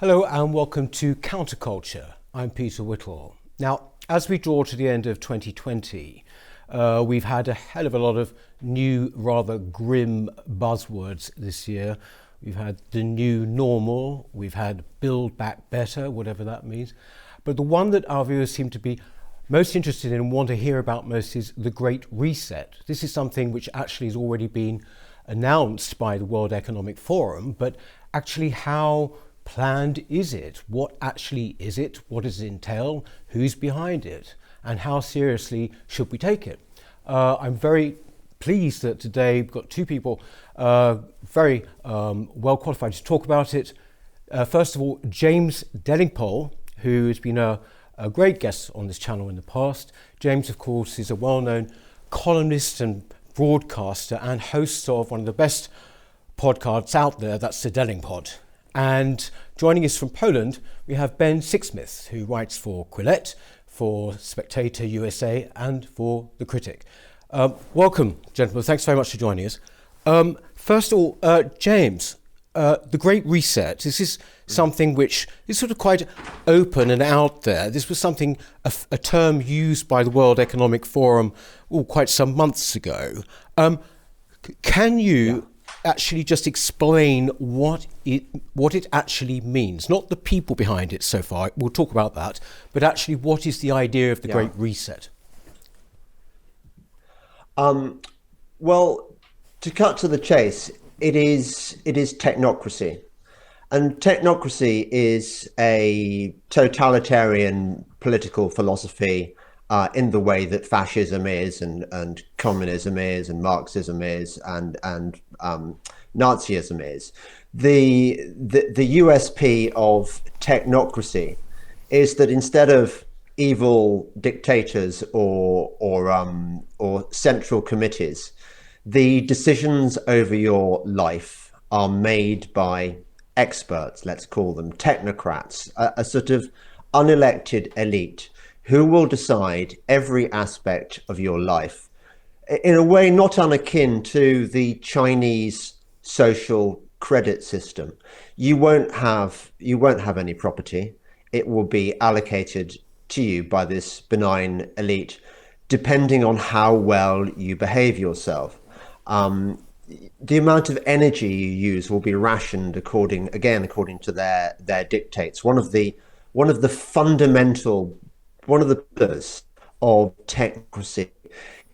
Hello and welcome to Counterculture. I'm Peter Whittle. Now, as we draw to the end of 2020, uh, we've had a hell of a lot of new, rather grim buzzwords this year. We've had the new normal, we've had build back better, whatever that means. But the one that our viewers seem to be most interested in and want to hear about most is the Great Reset. This is something which actually has already been announced by the World Economic Forum, but actually how planned is it? What actually is it? What does it entail? Who's behind it? And how seriously should we take it? Uh, I'm very pleased that today we've got two people uh, very um, well qualified to talk about it. Uh, first of all, James Delingpole, who has been a, a great guest on this channel in the past. James, of course, is a well known columnist and broadcaster and host of one of the best podcasts out there, that's the Delingpod. And joining us from Poland, we have Ben Sixsmith, who writes for Quillette, for Spectator USA, and for The Critic. Um, welcome, gentlemen. Thanks very much for joining us. Um, first of all, uh, James, uh, the Great Reset. This is something which is sort of quite open and out there. This was something, a, a term used by the World Economic Forum oh, quite some months ago. Um, can you actually just explain what it what it actually means, not the people behind it so far. We'll talk about that, but actually, what is the idea of the yeah. Great Reset? Um, well, to cut to the chase, it is it is technocracy, and technocracy is a totalitarian political philosophy uh, in the way that fascism is and, and communism is and Marxism is and and um, Nazism is. The, the the USP of technocracy is that instead of evil dictators or or um, or central committees, the decisions over your life are made by experts. Let's call them technocrats, a, a sort of unelected elite who will decide every aspect of your life in a way not unakin to the Chinese social credit system. You won't have you won't have any property. It will be allocated to you by this benign elite, depending on how well you behave yourself. Um, the amount of energy you use will be rationed according again according to their their dictates. One of the one of the fundamental one of the pillars of technocracy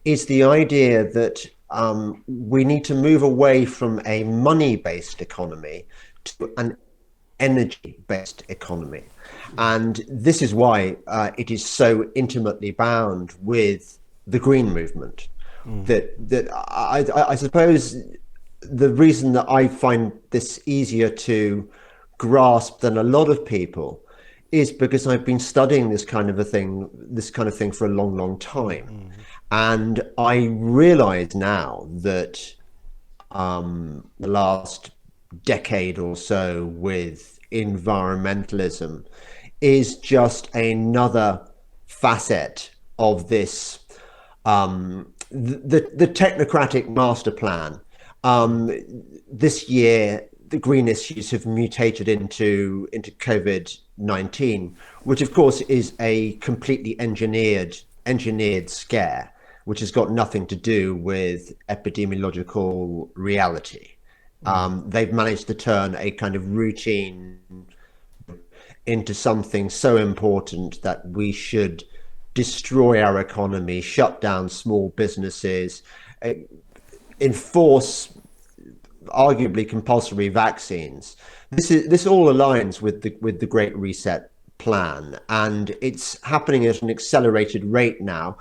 is the idea that um, we need to move away from a money based economy to an energy based economy. And this is why uh, it is so intimately bound with the green movement. Mm. That, that I, I suppose the reason that I find this easier to grasp than a lot of people is because I've been studying this kind of a thing, this kind of thing for a long, long time. Mm. And I realize now that um, the last decade or so with environmentalism is just another facet of this um, the, the technocratic master plan. Um, this year, the green issues have mutated into into COVID nineteen, which of course is a completely engineered engineered scare, which has got nothing to do with epidemiological reality. Mm. Um, they've managed to turn a kind of routine into something so important that we should destroy our economy, shut down small businesses, uh, enforce arguably compulsory vaccines. This is this all aligns with the with the Great Reset plan, and it's happening at an accelerated rate now,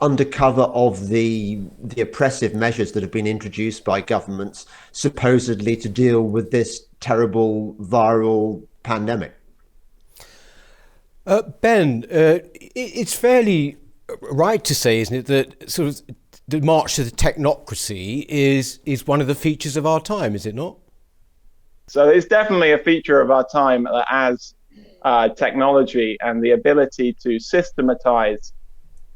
under cover of the the oppressive measures that have been introduced by governments, supposedly to deal with this terrible viral pandemic. Uh, ben, uh, it's fairly right to say, isn't it, that sort of the march to the technocracy is is one of the features of our time, is it not? So it's definitely a feature of our time as uh, technology and the ability to systematize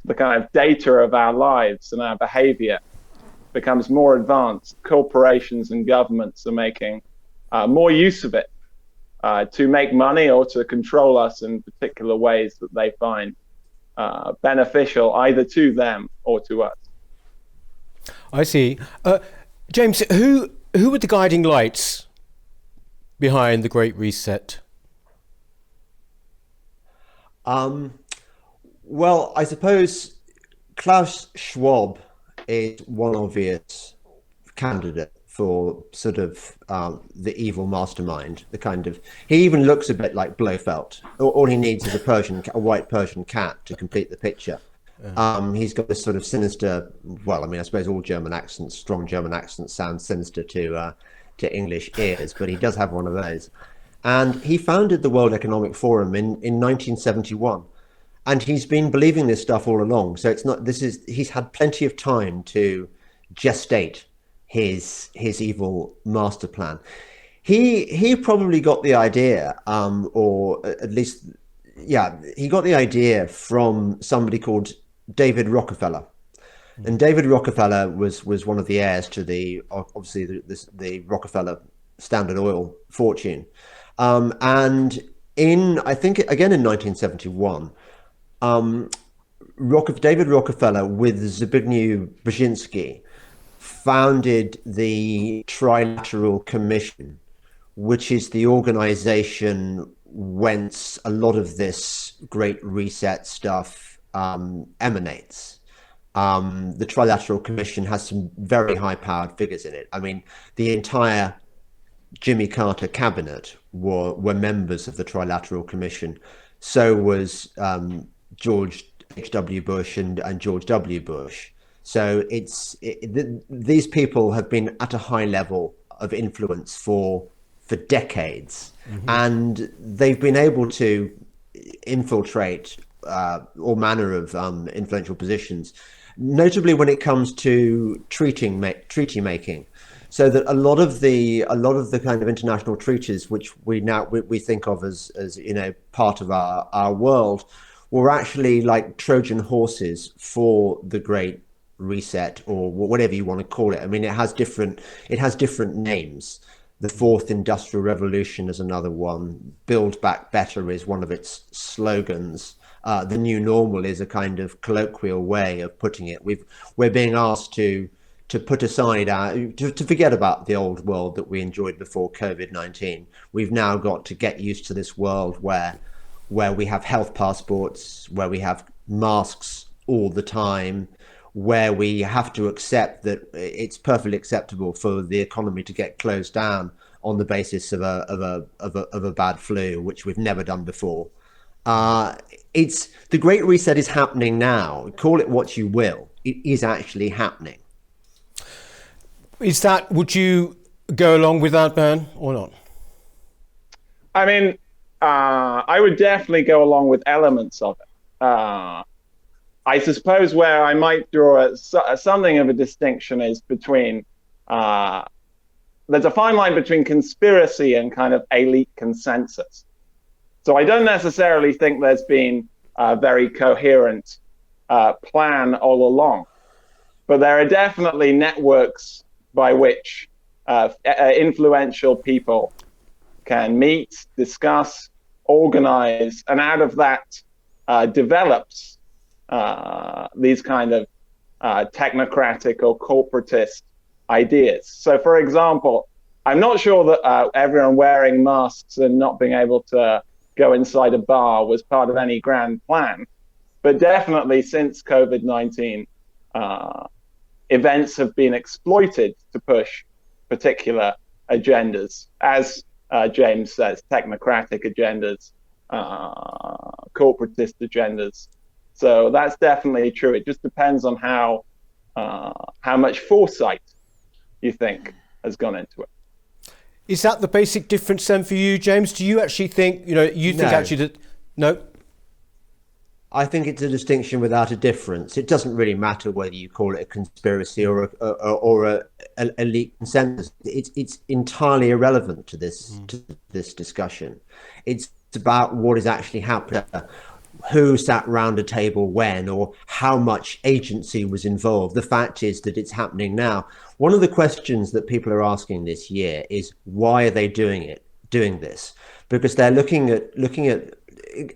the kind of data of our lives and our behavior becomes more advanced. Corporations and governments are making uh, more use of it. uh, to make money or to control us in particular ways that they find uh, beneficial either to them or to us. I see. Uh, James, who who were the guiding lights behind the Great Reset? Um, well, I suppose Klaus Schwab is one obvious candidate for sort of um, the evil mastermind. The kind of he even looks a bit like Blofeld. All, all he needs is a Persian, a white Persian cat to complete the picture. Um, he's got this sort of sinister. Well, I mean, I suppose all German accents, strong German accents, sound sinister to uh, to English ears, but he does have one of those. And he founded the World Economic Forum in in 1971, and he's been believing this stuff all along. So it's not. This is he's had plenty of time to gestate his his evil master plan. He he probably got the idea, um, or at least, yeah, he got the idea from somebody called David Rockefeller. And David Rockefeller was was one of the heirs to the obviously the, the, the Rockefeller Standard Oil fortune, um, and in I think again in 1971, um, Rock, David Rockefeller with Zbigniew Brzezinski founded the Trilateral Commission, which is the organization whence a lot of this Great Reset stuff um, emanates. Um, the Trilateral Commission has some very high powered figures in it. I mean, the entire Jimmy Carter cabinet were, were members of the Trilateral Commission. So was um, George H.W. Bush and, and George W. Bush. So it's it, the, these people have been at a high level of influence for for decades, mm-hmm. and they've been able to infiltrate uh, all manner of um, influential positions, notably when it comes to treating ma- treaty making. So that a lot of the a lot of the kind of international treaties which we now we, we think of as as you know part of our our world were actually like Trojan horses for the great reset or whatever you want to call it. I mean, it has different it has different names. The fourth industrial revolution is another one. Build back better is one of its slogans. Uh, the new normal is a kind of colloquial way of putting it. We've we're being asked to to put aside our to, to forget about the old world that we enjoyed before COVID nineteen. We've now got to get used to this world where where we have health passports, where we have masks all the time, where we have to accept that it's perfectly acceptable for the economy to get closed down on the basis of a of a of a, of a bad flu, which we've never done before. Uh, it's the Great Reset is happening now. Call it what you will. It is actually happening. Is that? Would you go along with that, Ben, or not? I mean, uh, I would definitely go along with elements of it. Uh, I suppose where I might draw a, a, something of a distinction is between uh, there's a fine line between conspiracy and kind of elite consensus. So I don't necessarily think there's been a very coherent uh, plan all along, but there are definitely networks by which uh, influential people can meet, discuss, organize, and out of that uh, develops uh, these kind of uh, technocratic or corporatist ideas. So, for example, I'm not sure that uh, everyone wearing masks and not being able to go inside a bar was part of any grand plan, but definitely since COVID 19, uh, events have been exploited to push particular agendas, as uh, James says, technocratic agendas, corporatist agendas. So that's definitely true. It just depends on how uh, how much foresight you think has gone into it. Is that the basic difference then for you, James? Do you actually think you know you think no. actually that no? I think it's a distinction without a difference. It doesn't really matter whether you call it a conspiracy or a, or, or a, a elite consensus. It's it's entirely irrelevant to this mm. to this discussion. It's about what is actually happening who sat round a table when or how much agency was involved. The fact is that it's happening now. One of the questions that people are asking this year is why are they doing it, doing this? because they're looking at looking at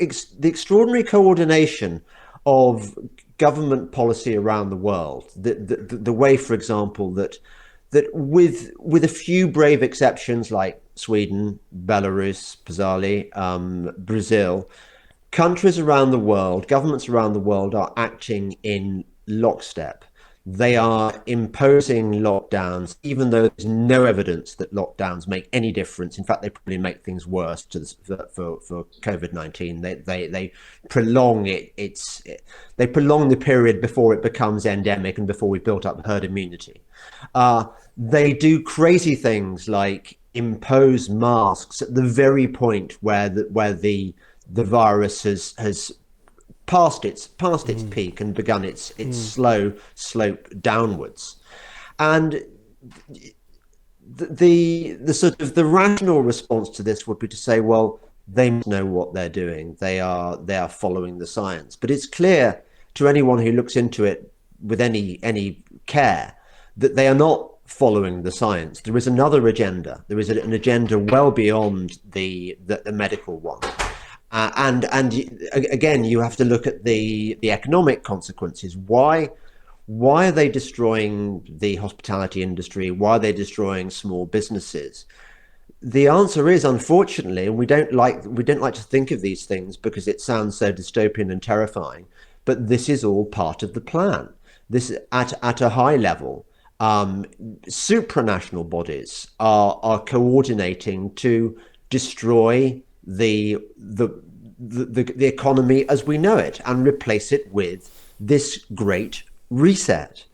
ex- the extraordinary coordination of government policy around the world. The, the, the way, for example, that that with with a few brave exceptions like Sweden, Belarus, bizarrely, um, Brazil, countries around the world, governments around the world are acting in lockstep they are imposing lockdowns, even though there's no evidence that lockdowns make any difference. In fact, they probably make things worse for, for COVID nineteen. They, they they prolong it. It's they prolong the period before it becomes endemic and before we've built up herd immunity. Uh, they do crazy things like impose masks at the very point where the where the the virus has has past its past its mm. peak and begun its its mm. slow slope downwards, and the, the the sort of the rational response to this would be to say, well, they know what they're doing. They are they are following the science. But it's clear to anyone who looks into it with any any care that they are not following the science. There is another agenda. There is an agenda well beyond the, the, the medical one. Uh, and and again, you have to look at the the economic consequences. Why why are they destroying the hospitality industry? Why are they destroying small businesses? The answer is, unfortunately, and we don't like we don't like to think of these things because it sounds so dystopian and terrifying. But this is all part of the plan. This at at a high level, um, supranational bodies are are coordinating to destroy the the the, the, economy as we know it and replace it with this great reset.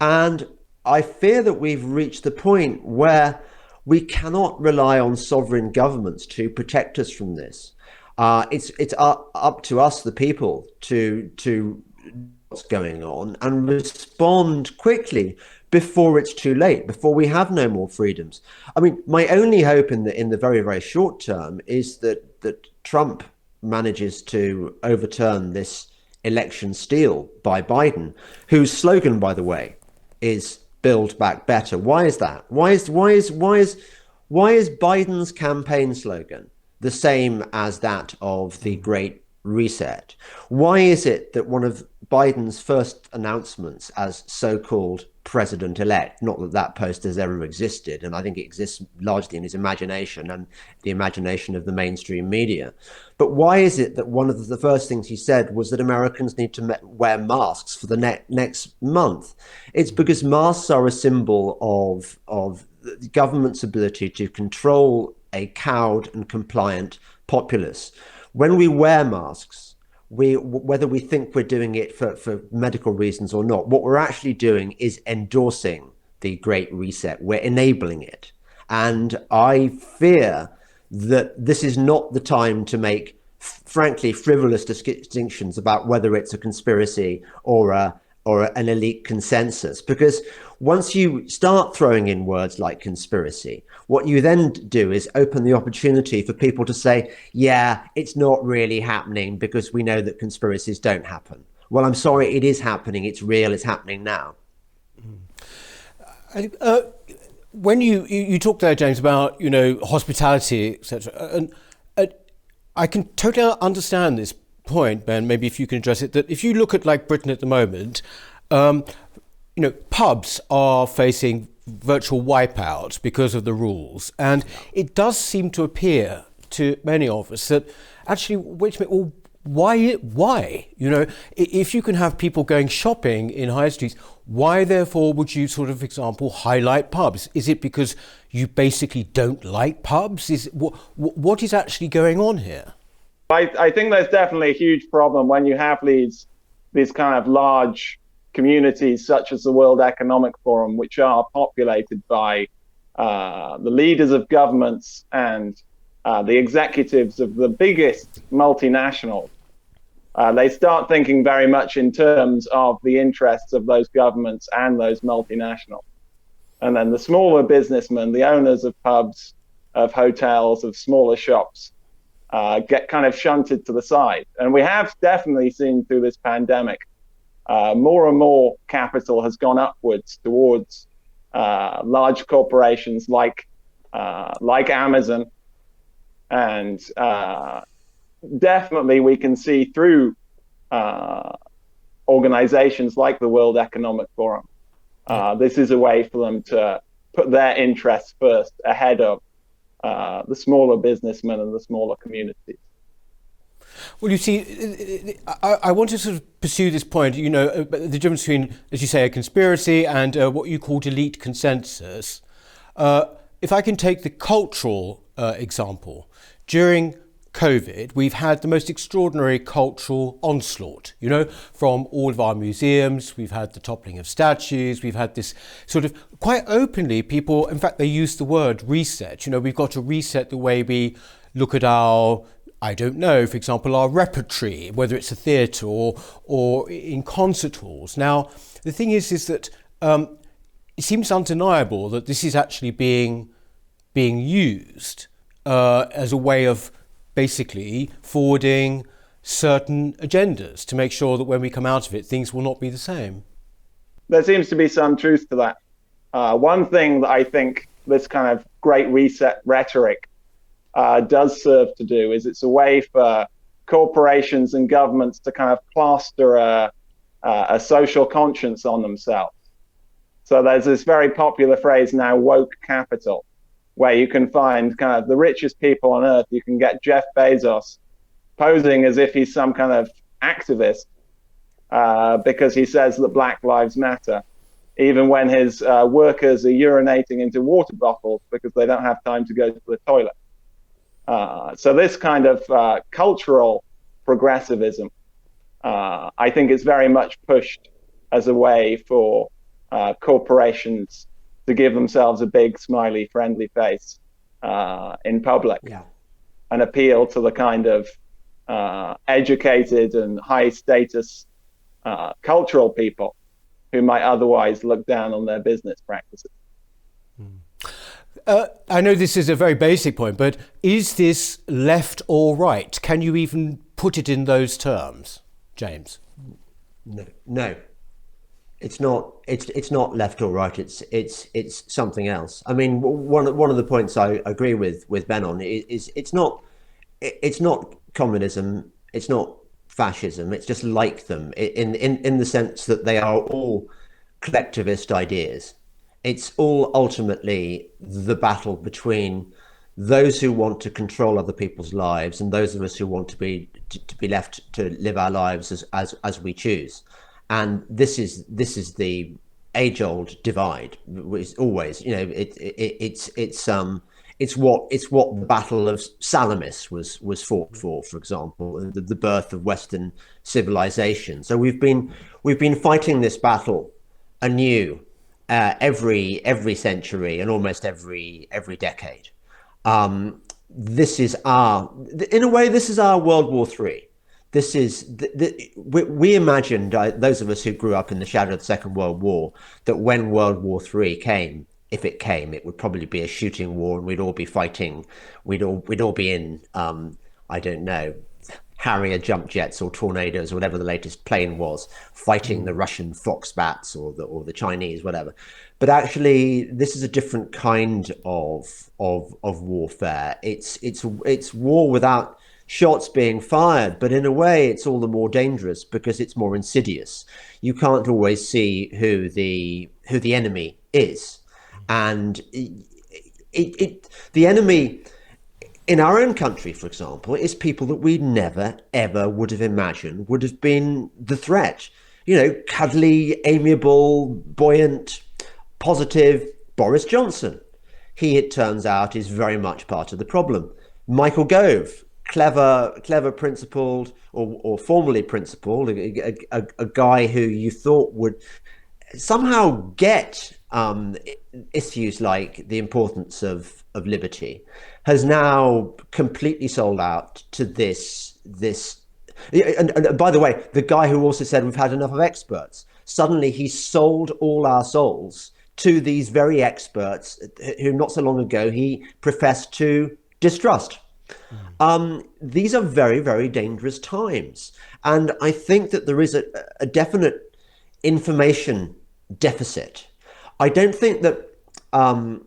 And I fear that we've reached the point where we cannot rely on sovereign governments to protect us from this. Uh, it's it's up, up to us, the people, to to what's going on and respond quickly before it's too late, before we have no more freedoms. I mean, my only hope in the in the very very short term is that that Trump manages to overturn this election steal by Biden, whose slogan, by the way, is "Build Back Better." Why is that? Why is why is why is why is Biden's campaign slogan the same as that of the Great Reset? Why is it that one of Biden's first announcements as so-called president elect. Not that that post has ever existed, and I think it exists largely in his imagination and the imagination of the mainstream media. But why is it that one of the first things he said was that Americans need to wear masks for the ne- next month? It's because masks are a symbol of of the government's ability to control a cowed and compliant populace. When we wear masks, we whether we think we're doing it for, for medical reasons or not, what we're actually doing is endorsing the Great Reset. We're enabling it. And I fear that this is not the time to make, frankly, frivolous distinctions about whether it's a conspiracy or a or an elite consensus because once you start throwing in words like conspiracy, what you then do is open the opportunity for people to say, yeah, it's not really happening because we know that conspiracies don't happen. Well, I'm sorry, it is happening. It's real. It's happening now. Uh, uh when you, you, you talk there, James, about you know hospitality, etc., and, and I can totally understand this point, Ben. Maybe if you can address it, that if you look at like Britain at the moment, um, you know, pubs are facing virtual wipeout because of the rules, and it does seem to appear to many of us that actually, wait a minute, well, why? Why? You know, if you can have people going shopping in high streets, why therefore would you sort of, for example, highlight pubs? Is it because you basically don't like pubs? Is what, what is actually going on here? I, I think there's definitely a huge problem when you have these these kind of large communities such as the World Economic Forum, which are populated by uh, the leaders of governments and uh, the executives of the biggest multinationals. Uh, they start thinking very much in terms of the interests of those governments and those multinationals. And then the smaller businessmen, the owners of pubs, of hotels, of smaller shops, uh, get kind of shunted to the side. And we have definitely seen through this pandemic uh, more and more capital has gone upwards towards uh, large corporations like uh, like Amazon And uh, definitely, we can see through uh, organizations like the World Economic Forum. This is a way for them to put their interests first ahead of uh, the smaller businessmen and the smaller communities. Well, you see, I, I, want to sort of pursue this point. You know, uh, the difference between, as you say, a conspiracy and uh, what you call delete consensus. Uh, if I can take the cultural uh, example, during COVID, we've had the most extraordinary cultural onslaught, you know, from all of our museums. We've had the toppling of statues. We've had this sort of quite openly, people, in fact, they use the word reset. You know, we've got to reset the way we look at our I don't know, for example, our repertory, whether it's a theatre or, or in concert halls. Now, the thing is, is that um, it seems undeniable that this is actually being, being used uh, as a way of basically forwarding certain agendas to make sure that when we come out of it, things will not be the same. There seems to be some truth to that. Uh, one thing that I think this kind of great reset rhetoric uh, does serve to do is it's a way for corporations and governments to kind of plaster a, a social conscience on themselves. So there's this very popular phrase now, woke capital, where you can find kind of the richest people on earth. You can get Jeff Bezos posing as if he's some kind of activist uh, because he says that Black Lives Matter, even when his uh, workers are urinating into water bottles because they don't have time to go to the toilet. Uh, so this kind of uh, cultural progressivism, uh, I think, is very much pushed as a way for uh, corporations to give themselves a big, smiley, friendly face uh, in public yeah. and appeal to the kind of uh, educated and high status uh, cultural people who might otherwise look down on their business practices. Uh, I know this is a very basic point, but is this left or right? Can you even put it in those terms, James? No, no it's not it's it's not left or right it's it's it's something else. I mean one one of the points i agree with with ben on is, it's not it's not communism it's not fascism it's just like them in in in the sense that they are all collectivist ideas. It's all ultimately the battle between those who want to control other people's lives and those of us who want to be to, to be left to live our lives as as, as we choose and this is this is the age old divide. It's always you know it, it, it's it's um it's what it's what the Battle of Salamis was was fought for, for example, the, the birth of Western civilization. So we've been we've been fighting this battle anew uh, every every century and almost every every decade. Um, this is our in a way this is our World War Three this is the, the, we, we, imagined uh, those of us who grew up in the shadow of the Second World War that when World War Three came, if it came, it would probably be a shooting war, and we'd all be fighting. We'd all we'd all be in um, I don't know Harrier jump jets or tornadoes or whatever the latest plane was, fighting the Russian Foxbats or the or the Chinese, whatever. But actually, this is a different kind of of of warfare. It's it's it's war without shots being fired, but in a way, it's all the more dangerous because it's more insidious. You can't always see who the who the enemy is, and it, it, it the enemy in our own country, for example, is people that we never ever would have imagined would have been the threat. You know, cuddly, amiable, buoyant, positive Boris Johnson. He, it turns out, is very much part of the problem. Michael Gove, clever, clever principled or, or formally principled, a, a, a, guy who you thought would somehow get um, issues like the importance of, of liberty, has now completely sold out to this this. And, and by the way, the guy who also said we've had enough of experts, suddenly he sold all our souls to these very experts who not so long ago he professed to distrust. Um, these are very, very dangerous times. And I think that there is a, a definite information deficit. I don't think that, um,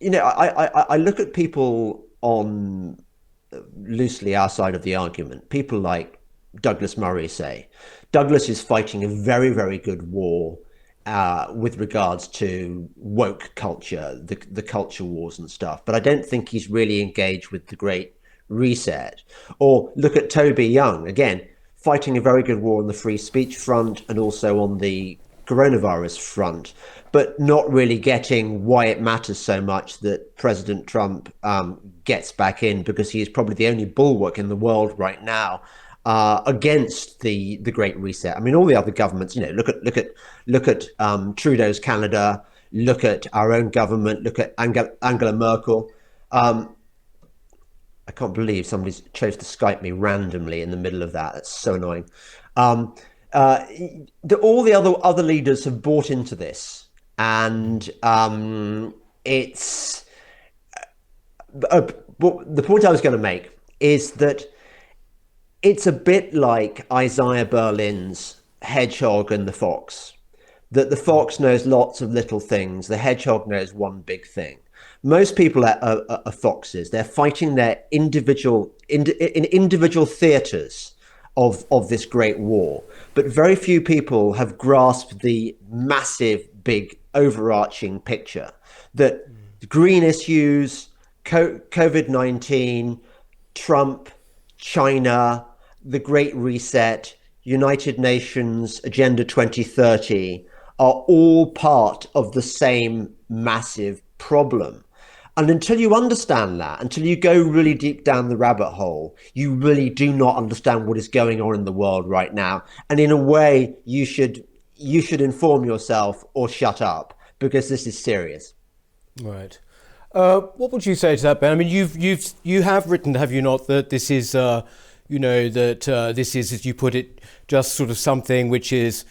you know, I, I, I look at people on loosely our side of the argument. People like Douglas Murray say Douglas is fighting a very, very good war uh, with regards to woke culture, the, the culture wars and stuff. But I don't think he's really engaged with the Great Reset. Or look at Toby Young, again, fighting a very good war on the free speech front and also on the coronavirus front, but not really getting why it matters so much that President Trump um, gets back in because he is probably the only bulwark in the world right now uh, against the the Great Reset. I mean, all the other governments, you know, look at look at look at um, Trudeau's Canada, look at our own government, look at Angela, Merkel. Um, I can't believe somebody chose to Skype me randomly in the middle of that. That's so annoying. Um, uh, the, all the other other leaders have bought into this, and um, it's. Uh, the point I was going to make is that it's a bit like Isaiah Berlin's Hedgehog and the Fox. That the fox knows lots of little things, the hedgehog knows one big thing. Most people are, are, are foxes. They're fighting their individual in, in individual theaters of of this great war, but very few people have grasped the massive, big, overarching picture that green issues, COVID nineteen, Trump, China, the Great Reset, United Nations Agenda 2030 are all part of the same massive problem. And until you understand that, until you go really deep down the rabbit hole, you really do not understand what is going on in the world right now. And in a way, you should you should inform yourself or shut up because this is serious. Right. Uh, what would you say to that, Ben? I mean, you've you've you have written, have you not, that this is, uh, you know, that uh, this is, as you put it, just sort of something which is,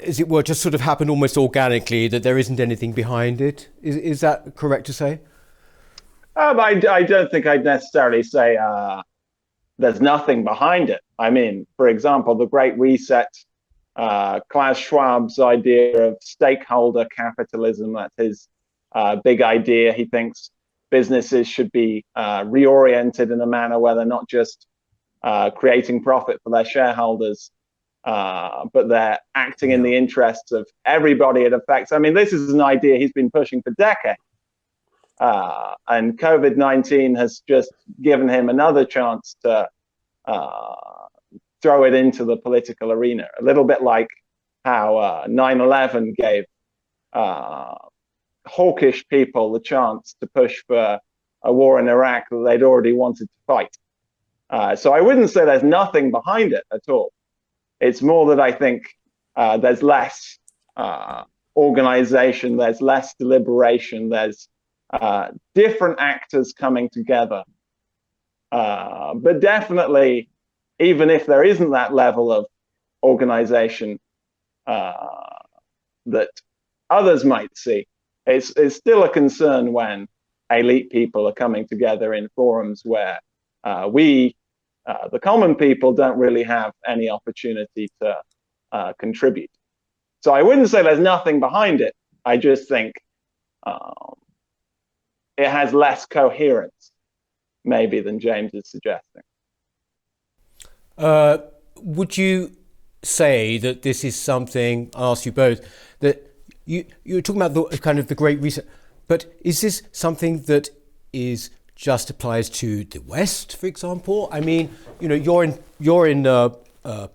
as it were, just sort of happened almost organically. That there isn't anything behind it. Is is that correct to say? Um, I, I don't think I'd necessarily say uh, there's nothing behind it. I mean, for example, the Great Reset, uh, Klaus Schwab's idea of stakeholder capitalism, that's his uh, big idea. He thinks businesses should be uh, reoriented in a manner where they're not just uh, creating profit for their shareholders, uh, but they're acting in the interests of everybody it affects. I mean, this is an idea he's been pushing for decades. Uh, and COVID 19 has just given him another chance to uh, throw it into the political arena, a little bit like how uh, 9 11 gave uh, hawkish people the chance to push for a war in Iraq that they'd already wanted to fight. Uh, so I wouldn't say there's nothing behind it at all. It's more that I think uh, there's less organization, there's less deliberation, there's uh, different actors coming together. Uh, but definitely, even if there isn't that level of organization uh, that others might see, it's, it's still a concern when elite people are coming together in forums where uh, we, uh, the common people, don't really have any opportunity to uh, contribute. So I wouldn't say there's nothing behind it. I just think um, it has less coherence, maybe, than James is suggesting. Uh, would you say that this is something? I ask you both that you you're talking about the kind of the Great Reset, but is this something that is just applies to the West, for example? I mean, you know, you're in you're in uh, uh,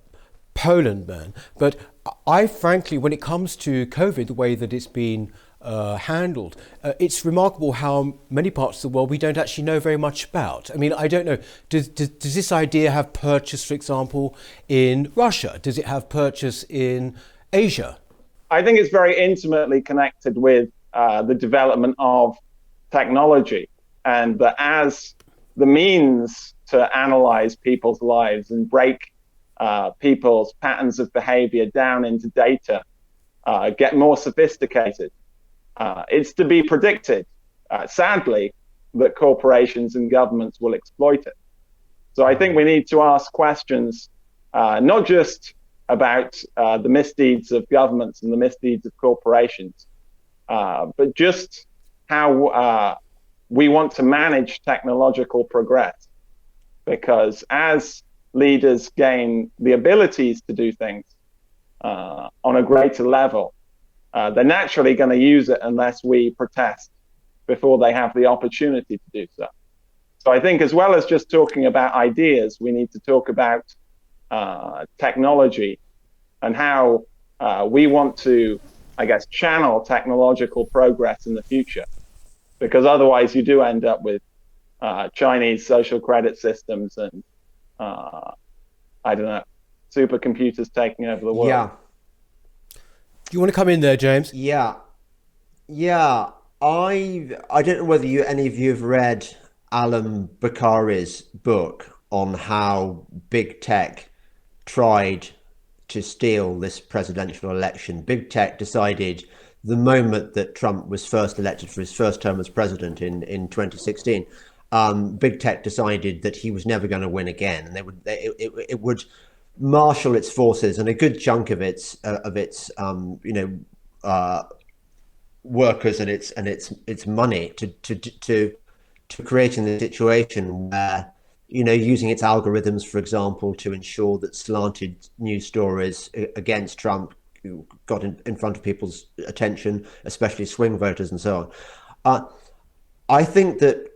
Poland, man, but I frankly, when it comes to COVID, the way that it's been uh, handled. Uh, it's remarkable how many parts of the world we don't actually know very much about. I mean, I don't know. Does, does, does this idea have purchase, for example, in Russia? Does it have purchase in Asia? I think it's very intimately connected with uh, the development of technology, and that as the means to analyze people's lives and break uh, people's patterns of behavior down into data uh, get more sophisticated uh, it's to be predicted, uh, sadly, that corporations and governments will exploit it. So I think we need to ask questions, uh, not just about uh, the misdeeds of governments and the misdeeds of corporations, but just how we want to manage technological progress. because as leaders gain the abilities to do things uh, on a greater level, uh, they're naturally going to use it unless we protest before they have the opportunity to do so. So I think, as well as just talking about ideas, we need to talk about uh, technology and how uh, we want to, I guess, channel technological progress in the future. Because otherwise, you do end up with uh, Chinese social credit systems and uh, I don't know supercomputers taking over the world. Yeah. Do you want to come in there, James? Yeah. Yeah. I I don't know whether you any of you have read Allum Bokhari's book on how big tech tried to steal this presidential election. Big tech decided the moment that Trump was first elected for his first term as president in, in 2016, um, big tech decided that he was never going to win again, and they would they, it, it would marshal its forces and a good chunk of its uh, of its um, you know uh, workers and its and its its money to to to to creating the situation where you know using its algorithms for example to ensure that slanted news stories against Trump got in, in front of people's attention especially swing voters and so on uh, I think that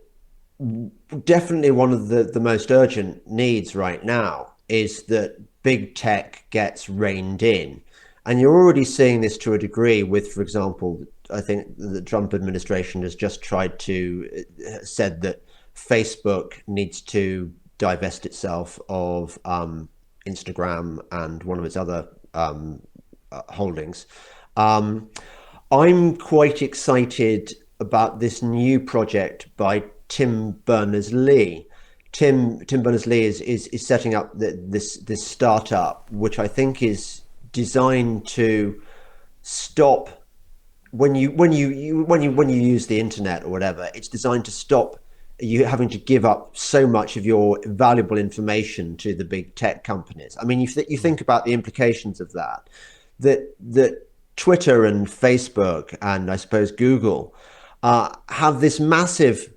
definitely one of the, the most urgent needs right now is that big tech gets reined in. And you're already seeing this to a degree with, for example, I think the Trump administration has just tried to uh, said that Facebook needs to divest itself of um, Instagram and one of its other um, holdings. Um, I'm quite excited about this new project by Tim Berners Lee. Tim Tim Berners Lee is, is is setting up the, this this startup, which I think is designed to stop when you when you, you when you when you use the internet or whatever. It's designed to stop you having to give up so much of your valuable information to the big tech companies. I mean, you th- you think about the implications of that. That that Twitter and Facebook and I suppose Google uh, have this massive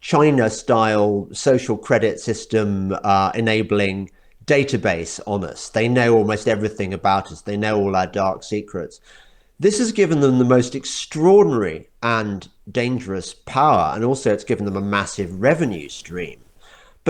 China style social credit system uh, enabling database on us. They know almost everything about us, they know all our dark secrets. This has given them the most extraordinary and dangerous power, and also it's given them a massive revenue stream.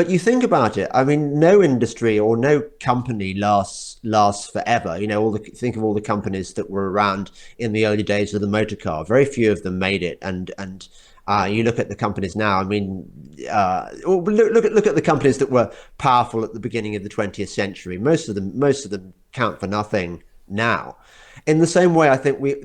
But you think about it. I mean, no industry or no company lasts lasts forever. You know, all the think of all the companies that were around in the early days of the motor car. Very few of them made it, and and uh, you look at the companies now. I mean, uh, look, look at look at the companies that were powerful at the beginning of the 20th century. Most of them, most of them count for nothing now. In the same way, I think we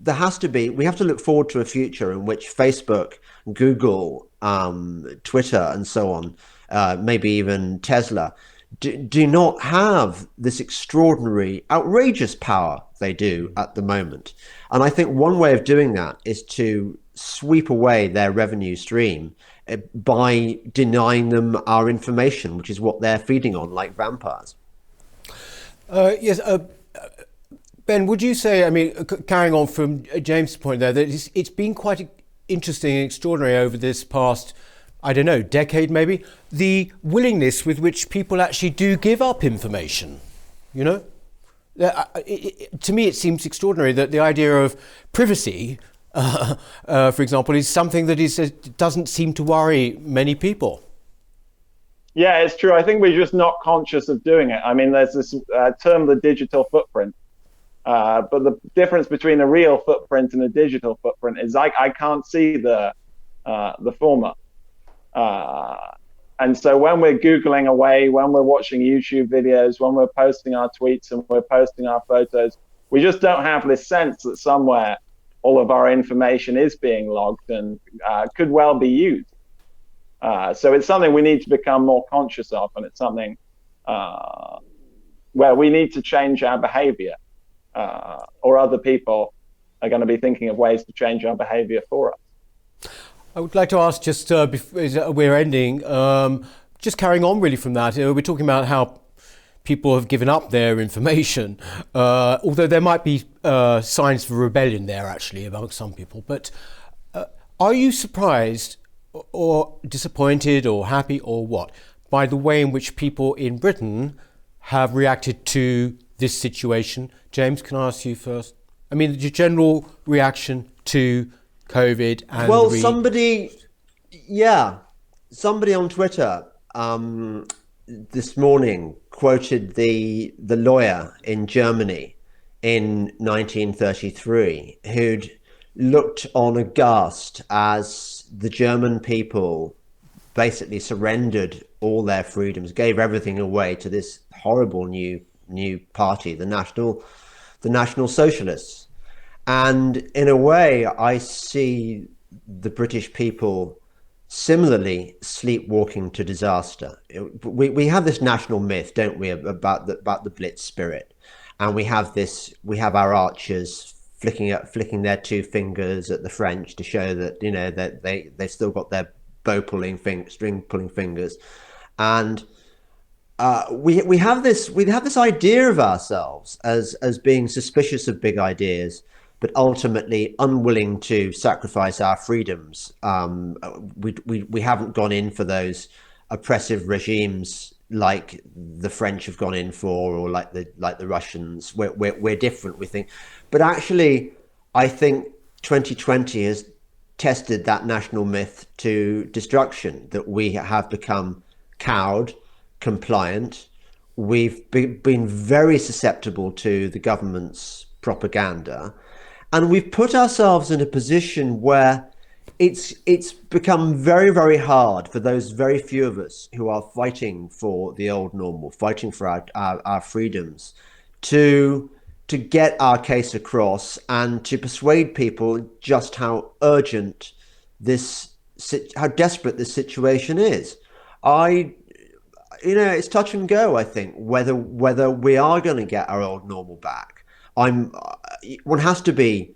there has to be. We have to look forward to a future in which Facebook, Google, um, Twitter, and so on, uh, maybe even Tesla, do, do not have this extraordinary, outrageous power they do at the moment. And I think one way of doing that is to sweep away their revenue stream uh, by denying them our information, which is what they're feeding on, like vampires. Uh, yes, uh, Ben, would you say, I mean, carrying on from James' point there, that it's, it's been quite interesting and extraordinary over this past, I don't know, decade maybe, the willingness with which people actually do give up information, you know? Uh, it, it, to me, it seems extraordinary that the idea of privacy uh, uh, for example, is something that is, uh, doesn't seem to worry many people. Yeah, it's true. I think we're just not conscious of doing it. I mean, there's this uh, term, the digital footprint. Uh, but the difference between a real footprint and a digital footprint is I, I can't see the uh, the former. And so when we're googling away, when we're watching YouTube videos, when we're posting our tweets and we're posting our photos, we just don't have this sense that somewhere all of our information is being logged and uh, could well be used. Uh, so it's something we need to become more conscious of, and it's something uh, where we need to change our behavior, uh, or other people are going to be thinking of ways to change our behavior for us. I would like to ask, just uh, before we're ending, um, just carrying on really from that, we're talking about how people have given up their information, uh, although there might be uh, signs of rebellion there actually among some people. But uh, are you surprised or disappointed or happy or what by the way in which people in Britain have reacted to this situation. James, can I ask you first? I mean, the general reaction to COVID and well, somebody, yeah, somebody on Twitter um, this morning quoted the the lawyer in Germany in 1933 who'd looked on aghast as the German people basically surrendered all their freedoms, gave everything away to this horrible new new party, the national the National Socialists. And in a way, I see the British people similarly sleepwalking to disaster. We, we have this national myth, don't we, about the, about the Blitz spirit. And we have this, we have our archers flicking at, flicking their two fingers at the French to show that, you know, that they, they've still got their bow pulling, fing, string pulling fingers. And uh, we we have this we have this idea of ourselves as as being suspicious of big ideas, but ultimately unwilling to sacrifice our freedoms. Um, we, we we haven't gone in for those oppressive regimes like the French have gone in for, or like the like the Russians. We're we're, we're different. We think, but actually, I think 2020 has tested that national myth to destruction. That we have become cowed compliant. We've be, been very susceptible to the government's propaganda, and we've put ourselves in a position where it's it's become very very hard for those very few of us who are fighting for the old normal, fighting for our our, our freedoms, to to get our case across and to persuade people just how urgent this how desperate this situation is. I you know, it's touch and go. I think whether whether we are going to get our old normal back. I'm. Uh, one has to be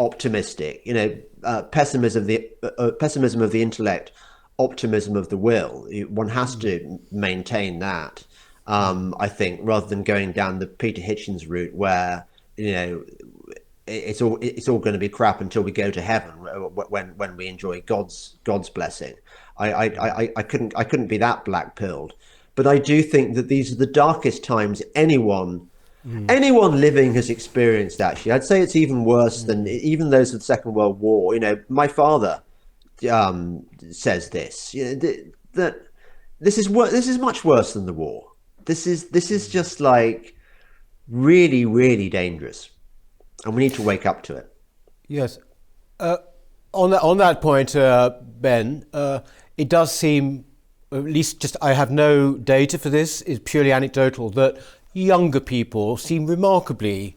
optimistic. You know, uh, pessimism of the uh, uh, pessimism of the intellect, optimism of the will. One has to maintain that. Um, I think rather than going down the Peter Hitchens route, where you know it's all it's all going to be crap until we go to heaven when when we enjoy God's God's blessing. I I, I, I couldn't I couldn't be that black pilled. But I do think that these are the darkest times anyone mm. anyone living has experienced. Actually, I'd say it's even worse mm. than even those of the Second World War. You know, my father um, says this. You know, th- that this is wor- this is much worse than the war. This is this is mm. just like really really dangerous, and we need to wake up to it. Yes. Uh, on that on that point, uh, Ben, uh, it does seem at least just I have no data for this, It's purely anecdotal, that younger people seem remarkably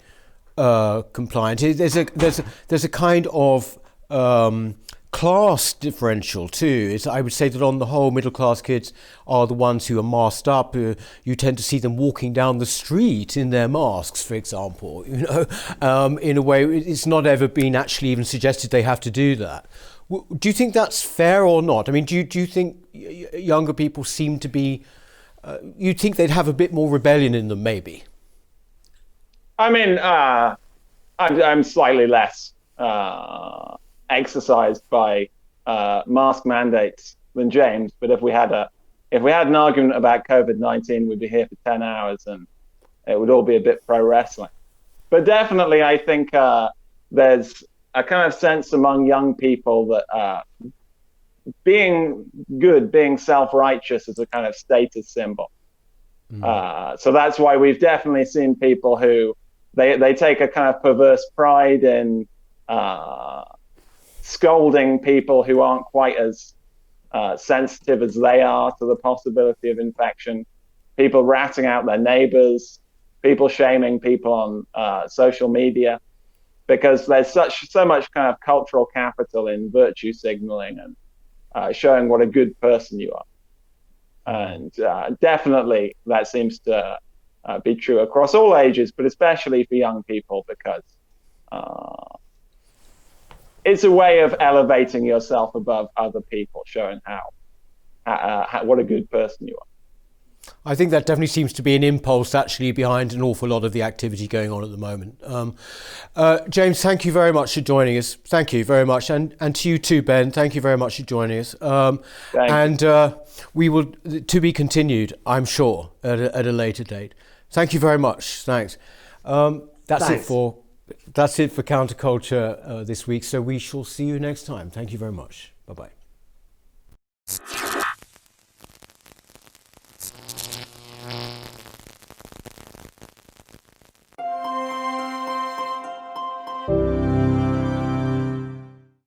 uh, compliant. There's a, there's a, there's a kind of um, class differential too. It's, I would say that on the whole, middle class kids are the ones who are masked up. Uh, you tend to see them walking down the street in their masks, for example. You know, um, in a way, it's not ever been actually even suggested they have to do that. Do you think that's fair or not? I mean, do you, do you think younger people seem to be, you'd think they'd have a bit more rebellion in them, maybe? I mean, uh, I'm, I'm slightly less uh, exercised by uh, mask mandates than James, but if we had a if we had an argument about COVID nineteen, we'd be here for ten hours, and it would all be a bit pro wrestling. But definitely, I think uh, there's a kind of sense among young people that uh, being good, being self righteous is a kind of status symbol. Mm. Uh, so that's why we've definitely seen people who they, they take a kind of perverse pride in uh, scolding people who aren't quite as uh, sensitive as they are to the possibility of infection, people ratting out their neighbors, people shaming people on uh, social media because there's such so much kind of cultural capital in virtue signaling and uh, showing what a good person you are. And uh, definitely that seems to uh, be true across all ages, but especially for young people because uh, it's a way of elevating yourself above other people, showing how, uh, how what a good person you are. I think that definitely seems to be an impulse actually behind an awful lot of the activity going on at the moment. Um, uh, James, thank you very much for joining us. Thank you very much, and and to you too, Ben. Thank you very much for joining us. Um, and uh, we will to be continued, I'm sure, at a, at a later date. Thank you very much. Thanks. Um, that's Thanks. it for that's it for counterculture uh, this week. So we shall see you next time. Thank you very much. Bye bye.